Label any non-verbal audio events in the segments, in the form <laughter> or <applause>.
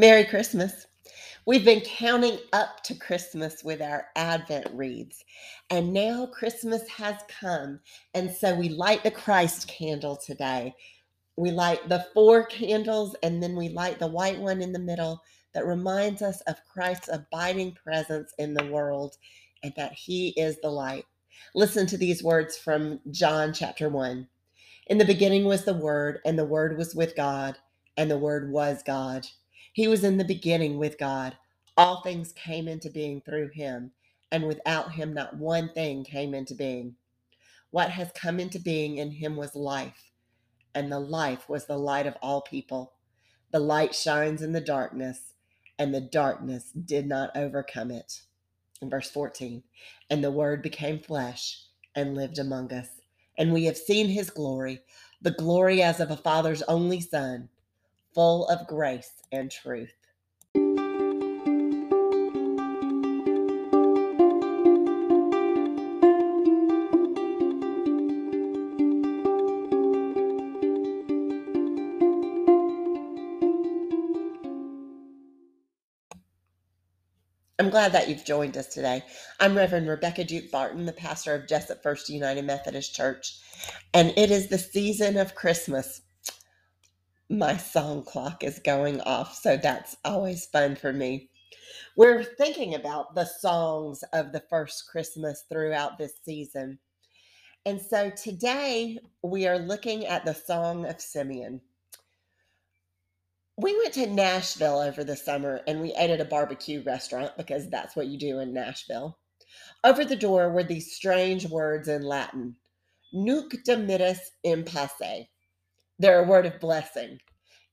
Merry Christmas. We've been counting up to Christmas with our Advent wreaths, and now Christmas has come. And so we light the Christ candle today. We light the four candles, and then we light the white one in the middle that reminds us of Christ's abiding presence in the world and that He is the light. Listen to these words from John chapter 1. In the beginning was the Word, and the Word was with God, and the Word was God. He was in the beginning with God. All things came into being through him, and without him, not one thing came into being. What has come into being in him was life, and the life was the light of all people. The light shines in the darkness, and the darkness did not overcome it. In verse 14, and the word became flesh and lived among us, and we have seen his glory, the glory as of a father's only son full of grace and truth. I'm glad that you've joined us today. I'm Reverend Rebecca Duke Barton, the pastor of Jessup First United Methodist Church, and it is the season of Christmas my song clock is going off. So that's always fun for me. We're thinking about the songs of the first Christmas throughout this season. And so today we are looking at the Song of Simeon. We went to Nashville over the summer and we ate at a barbecue restaurant because that's what you do in Nashville. Over the door were these strange words in Latin Nunc dimittis in pace. They're a word of blessing.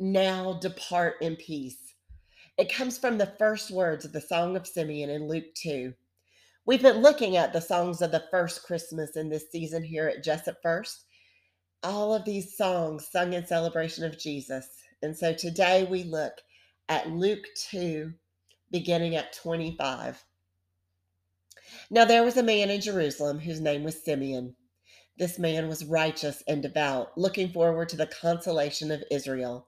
Now depart in peace. It comes from the first words of the Song of Simeon in Luke 2. We've been looking at the songs of the first Christmas in this season here at Jessup First. All of these songs sung in celebration of Jesus. And so today we look at Luke 2, beginning at 25. Now there was a man in Jerusalem whose name was Simeon. This man was righteous and devout, looking forward to the consolation of Israel,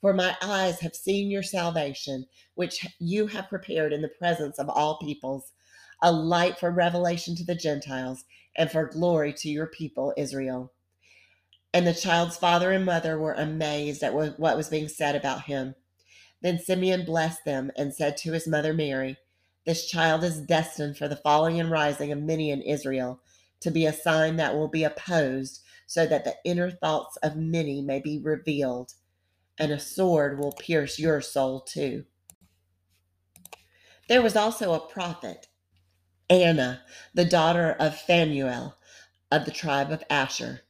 For my eyes have seen your salvation, which you have prepared in the presence of all peoples, a light for revelation to the Gentiles and for glory to your people, Israel. And the child's father and mother were amazed at what was being said about him. Then Simeon blessed them and said to his mother Mary, This child is destined for the falling and rising of many in Israel to be a sign that will be opposed, so that the inner thoughts of many may be revealed, and a sword will pierce your soul too. There was also a prophet, Anna, the daughter of Phanuel of the tribe of Asher.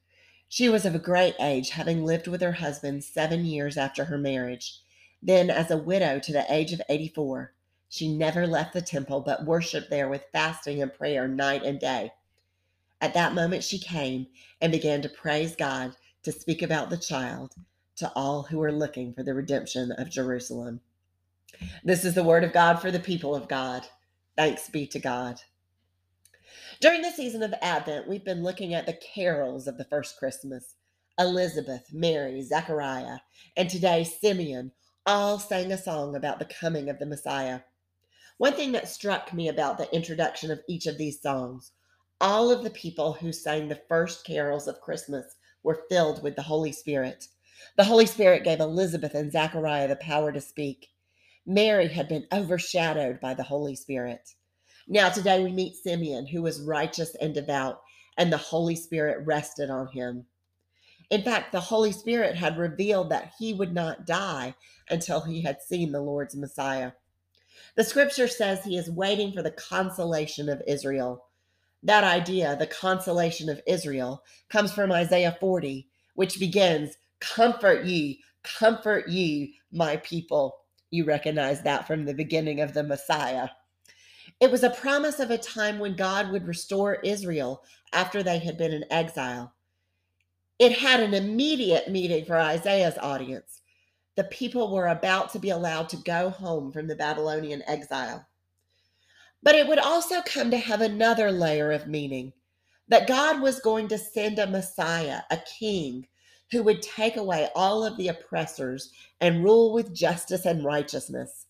She was of a great age, having lived with her husband seven years after her marriage. Then, as a widow to the age of 84, she never left the temple but worshiped there with fasting and prayer night and day. At that moment, she came and began to praise God to speak about the child to all who are looking for the redemption of Jerusalem. This is the word of God for the people of God. Thanks be to God. During the season of Advent, we've been looking at the carols of the first Christmas. Elizabeth, Mary, Zechariah, and today Simeon all sang a song about the coming of the Messiah. One thing that struck me about the introduction of each of these songs all of the people who sang the first carols of Christmas were filled with the Holy Spirit. The Holy Spirit gave Elizabeth and Zachariah the power to speak. Mary had been overshadowed by the Holy Spirit. Now, today we meet Simeon, who was righteous and devout, and the Holy Spirit rested on him. In fact, the Holy Spirit had revealed that he would not die until he had seen the Lord's Messiah. The scripture says he is waiting for the consolation of Israel. That idea, the consolation of Israel, comes from Isaiah 40, which begins, Comfort ye, comfort ye, my people. You recognize that from the beginning of the Messiah. It was a promise of a time when God would restore Israel after they had been in exile. It had an immediate meaning for Isaiah's audience. The people were about to be allowed to go home from the Babylonian exile. But it would also come to have another layer of meaning that God was going to send a Messiah, a king, who would take away all of the oppressors and rule with justice and righteousness.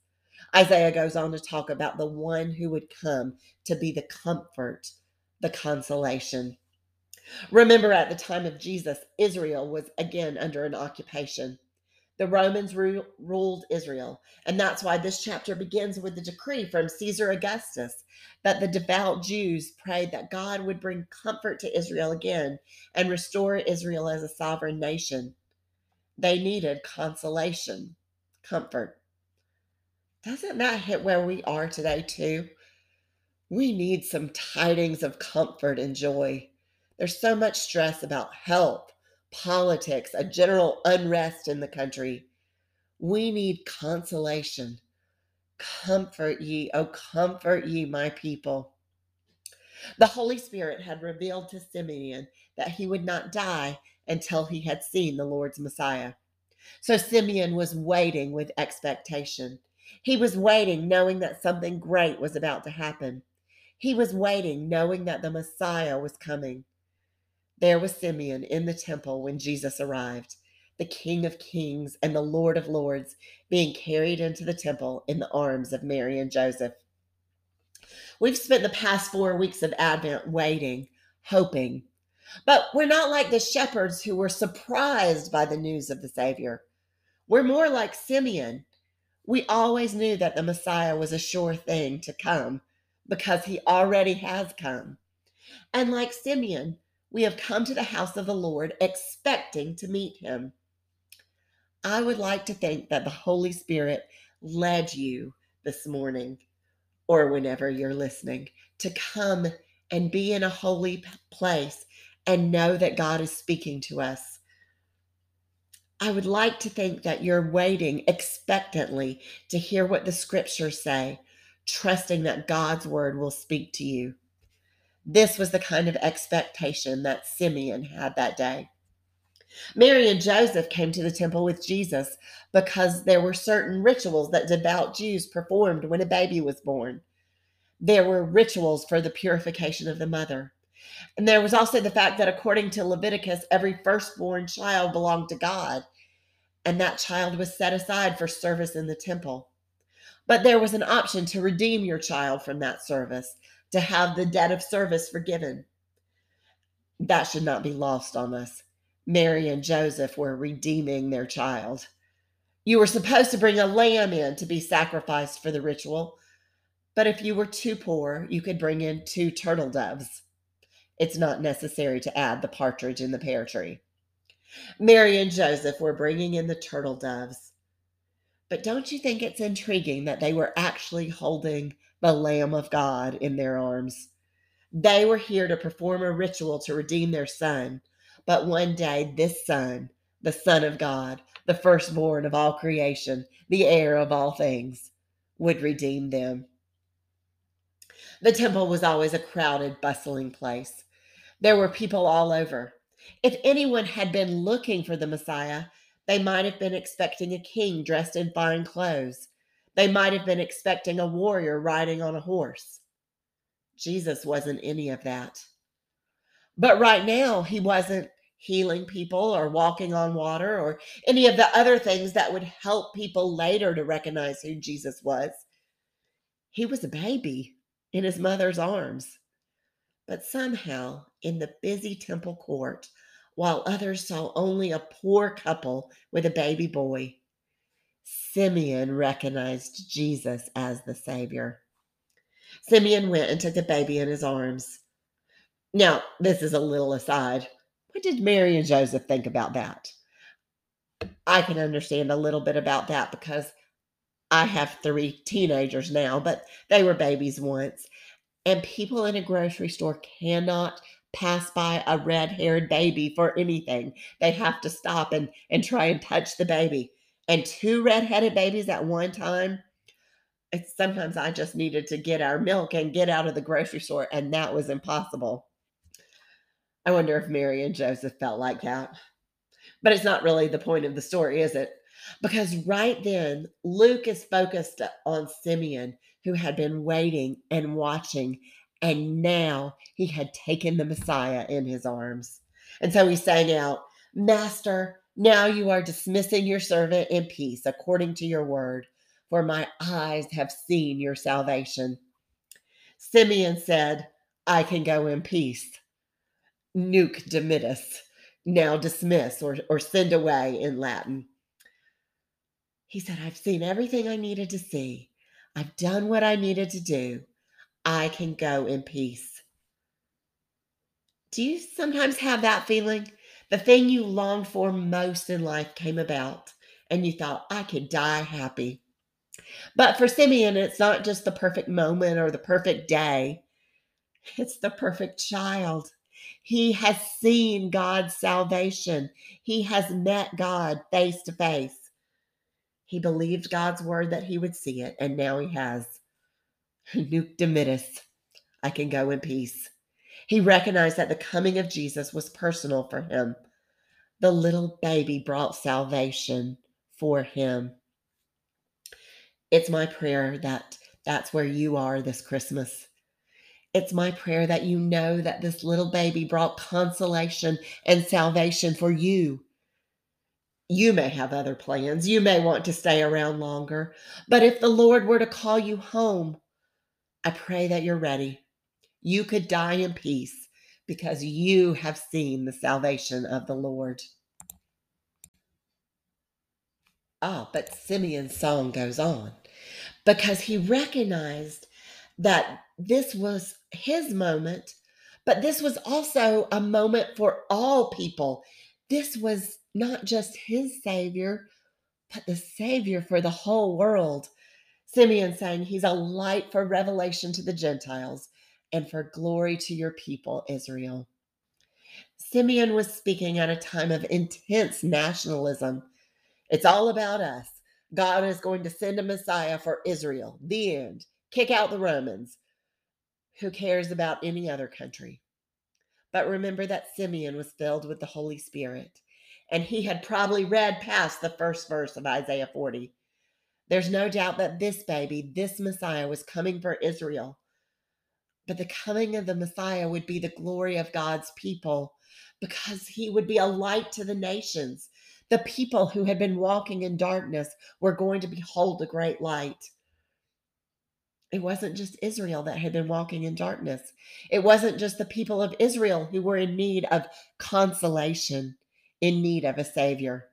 Isaiah goes on to talk about the one who would come to be the comfort, the consolation. Remember, at the time of Jesus, Israel was again under an occupation. The Romans ru- ruled Israel, and that's why this chapter begins with the decree from Caesar Augustus that the devout Jews prayed that God would bring comfort to Israel again and restore Israel as a sovereign nation. They needed consolation, comfort. Doesn't that hit where we are today, too? We need some tidings of comfort and joy. There's so much stress about health, politics, a general unrest in the country. We need consolation. Comfort ye, oh, comfort ye, my people. The Holy Spirit had revealed to Simeon that he would not die until he had seen the Lord's Messiah. So Simeon was waiting with expectation. He was waiting, knowing that something great was about to happen. He was waiting, knowing that the Messiah was coming. There was Simeon in the temple when Jesus arrived, the King of Kings and the Lord of Lords, being carried into the temple in the arms of Mary and Joseph. We've spent the past four weeks of Advent waiting, hoping. But we're not like the shepherds who were surprised by the news of the Savior. We're more like Simeon. We always knew that the Messiah was a sure thing to come because he already has come. And like Simeon, we have come to the house of the Lord expecting to meet him. I would like to think that the Holy Spirit led you this morning or whenever you're listening to come and be in a holy place and know that God is speaking to us. I would like to think that you're waiting expectantly to hear what the scriptures say, trusting that God's word will speak to you. This was the kind of expectation that Simeon had that day. Mary and Joseph came to the temple with Jesus because there were certain rituals that devout Jews performed when a baby was born. There were rituals for the purification of the mother. And there was also the fact that according to Leviticus, every firstborn child belonged to God, and that child was set aside for service in the temple. But there was an option to redeem your child from that service to have the debt of service forgiven. That should not be lost on us. Mary and Joseph were redeeming their child. You were supposed to bring a lamb in to be sacrificed for the ritual, but if you were too poor, you could bring in two turtle doves. It's not necessary to add the partridge in the pear tree. Mary and Joseph were bringing in the turtle doves. But don't you think it's intriguing that they were actually holding the Lamb of God in their arms. They were here to perform a ritual to redeem their son. But one day, this son, the Son of God, the firstborn of all creation, the heir of all things, would redeem them. The temple was always a crowded, bustling place. There were people all over. If anyone had been looking for the Messiah, they might have been expecting a king dressed in fine clothes. They might have been expecting a warrior riding on a horse. Jesus wasn't any of that. But right now, he wasn't healing people or walking on water or any of the other things that would help people later to recognize who Jesus was. He was a baby in his mother's arms. But somehow, in the busy temple court, while others saw only a poor couple with a baby boy, Simeon recognized Jesus as the Savior. Simeon went and took the baby in his arms. Now, this is a little aside. What did Mary and Joseph think about that? I can understand a little bit about that because I have three teenagers now, but they were babies once. And people in a grocery store cannot pass by a red haired baby for anything. They have to stop and, and try and touch the baby and two redheaded babies at one time, sometimes I just needed to get our milk and get out of the grocery store, and that was impossible. I wonder if Mary and Joseph felt like that. But it's not really the point of the story, is it? Because right then, Luke is focused on Simeon, who had been waiting and watching, and now he had taken the Messiah in his arms. And so he sang out, Master, now you are dismissing your servant in peace according to your word, for my eyes have seen your salvation. Simeon said, I can go in peace. Nunc dimittis, now dismiss or, or send away in Latin. He said, I've seen everything I needed to see. I've done what I needed to do. I can go in peace. Do you sometimes have that feeling? The thing you longed for most in life came about, and you thought, I could die happy. But for Simeon, it's not just the perfect moment or the perfect day, it's the perfect child. He has seen God's salvation, he has met God face to face. He believed God's word that he would see it, and now he has. <laughs> Nunc dimittis. I can go in peace. He recognized that the coming of Jesus was personal for him. The little baby brought salvation for him. It's my prayer that that's where you are this Christmas. It's my prayer that you know that this little baby brought consolation and salvation for you. You may have other plans. You may want to stay around longer. But if the Lord were to call you home, I pray that you're ready. You could die in peace because you have seen the salvation of the Lord. Ah, but Simeon's song goes on because he recognized that this was his moment, but this was also a moment for all people. This was not just his Savior, but the Savior for the whole world. Simeon saying he's a light for revelation to the Gentiles and for glory to your people, Israel. Simeon was speaking at a time of intense nationalism. It's all about us. God is going to send a Messiah for Israel. The end. Kick out the Romans. Who cares about any other country? But remember that Simeon was filled with the Holy Spirit, and he had probably read past the first verse of Isaiah 40. There's no doubt that this baby, this Messiah, was coming for Israel. But the coming of the Messiah would be the glory of God's people because he would be a light to the nations. The people who had been walking in darkness were going to behold a great light. It wasn't just Israel that had been walking in darkness. It wasn't just the people of Israel who were in need of consolation, in need of a Savior.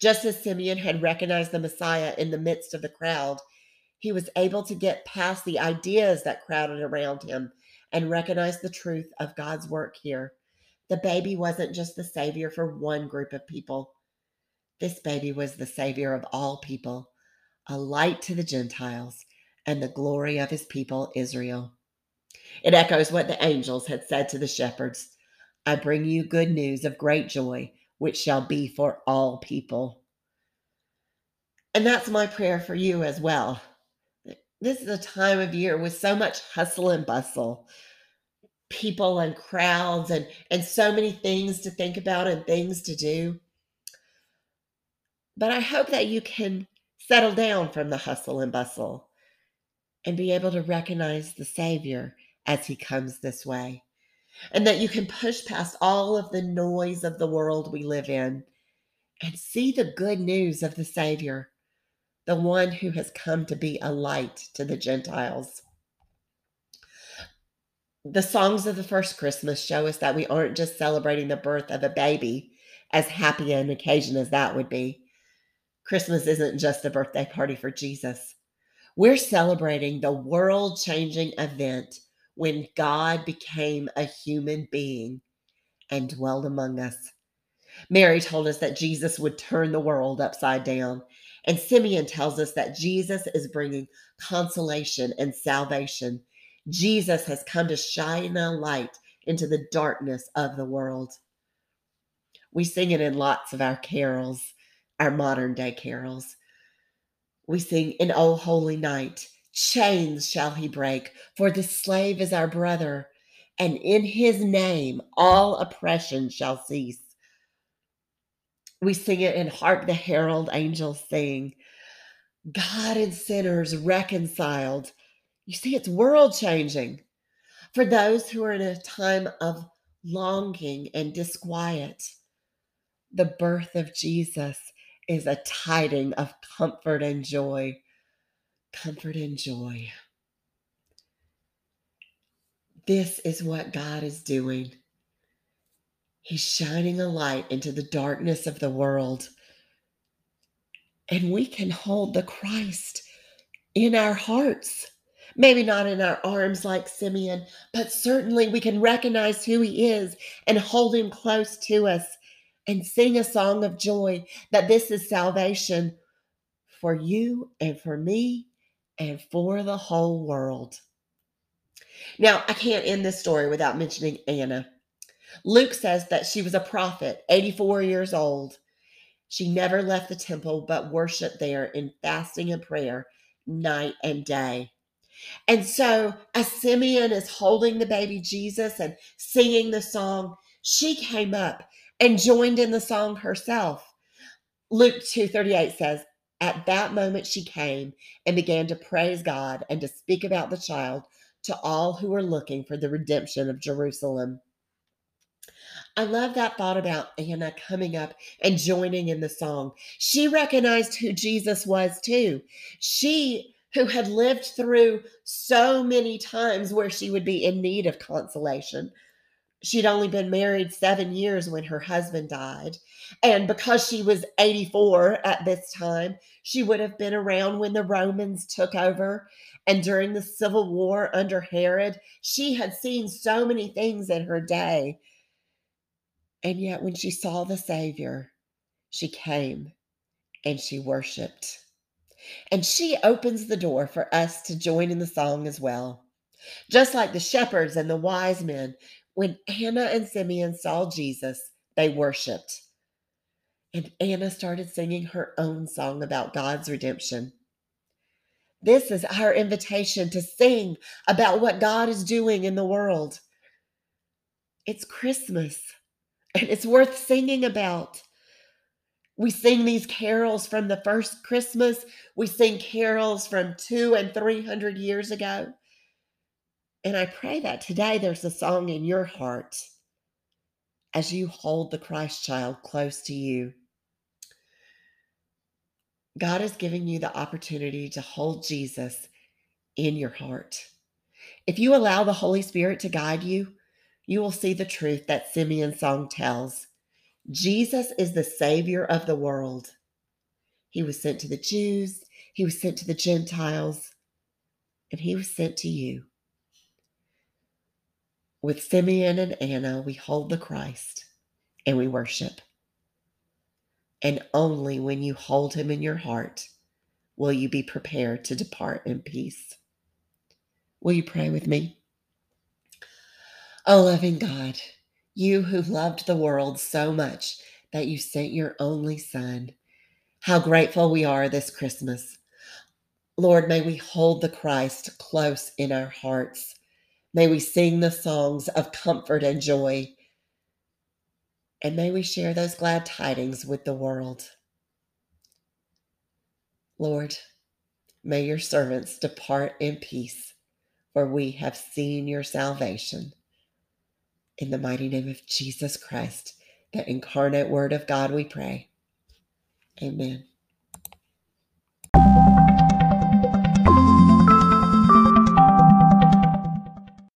Just as Simeon had recognized the Messiah in the midst of the crowd, he was able to get past the ideas that crowded around him and recognize the truth of God's work here. The baby wasn't just the Savior for one group of people, this baby was the Savior of all people, a light to the Gentiles and the glory of his people, Israel. It echoes what the angels had said to the shepherds I bring you good news of great joy which shall be for all people. And that's my prayer for you as well. This is a time of year with so much hustle and bustle, people and crowds, and, and so many things to think about and things to do. But I hope that you can settle down from the hustle and bustle and be able to recognize the Savior as He comes this way and that you can push past all of the noise of the world we live in and see the good news of the Savior, the one who has come to be a light to the Gentiles. The songs of the first Christmas show us that we aren't just celebrating the birth of a baby, as happy an occasion as that would be. Christmas isn't just a birthday party for Jesus. We're celebrating the world changing event when God became a human being and dwelled among us. Mary told us that Jesus would turn the world upside down. And Simeon tells us that Jesus is bringing consolation and salvation. Jesus has come to shine a light into the darkness of the world. We sing it in lots of our carols, our modern day carols. We sing, In O Holy Night, chains shall he break, for the slave is our brother, and in his name all oppression shall cease. We sing it in Hark the Herald Angels Sing. God and sinners reconciled. You see, it's world changing. For those who are in a time of longing and disquiet, the birth of Jesus is a tiding of comfort and joy. Comfort and joy. This is what God is doing. He's shining a light into the darkness of the world. And we can hold the Christ in our hearts. Maybe not in our arms like Simeon, but certainly we can recognize who he is and hold him close to us and sing a song of joy that this is salvation for you and for me and for the whole world. Now, I can't end this story without mentioning Anna. Luke says that she was a prophet, 84 years old. She never left the temple but worshiped there in fasting and prayer night and day. And so, as Simeon is holding the baby Jesus and singing the song, she came up and joined in the song herself. Luke 2:38 says, "At that moment she came and began to praise God and to speak about the child to all who were looking for the redemption of Jerusalem." I love that thought about Anna coming up and joining in the song. She recognized who Jesus was too. She who had lived through so many times where she would be in need of consolation. She'd only been married seven years when her husband died. And because she was 84 at this time, she would have been around when the Romans took over. And during the civil war under Herod, she had seen so many things in her day and yet, when she saw the Savior, she came and she worshiped. And she opens the door for us to join in the song as well. Just like the shepherds and the wise men, when Anna and Simeon saw Jesus, they worshiped. And Anna started singing her own song about God's redemption. This is our invitation to sing about what God is doing in the world. It's Christmas and it's worth singing about. We sing these carols from the first Christmas. We sing carols from two and three hundred years ago. And I pray that today there's a song in your heart as you hold the Christ child close to you. God is giving you the opportunity to hold Jesus in your heart. If you allow the Holy Spirit to guide you, you will see the truth that Simeon's song tells. Jesus is the Savior of the world. He was sent to the Jews, He was sent to the Gentiles, and He was sent to you. With Simeon and Anna, we hold the Christ and we worship. And only when you hold Him in your heart will you be prepared to depart in peace. Will you pray with me? Oh, loving God, you who loved the world so much that you sent your only Son, how grateful we are this Christmas. Lord, may we hold the Christ close in our hearts. May we sing the songs of comfort and joy. And may we share those glad tidings with the world. Lord, may your servants depart in peace, for we have seen your salvation. In the mighty name of Jesus Christ, the incarnate Word of God, we pray. Amen.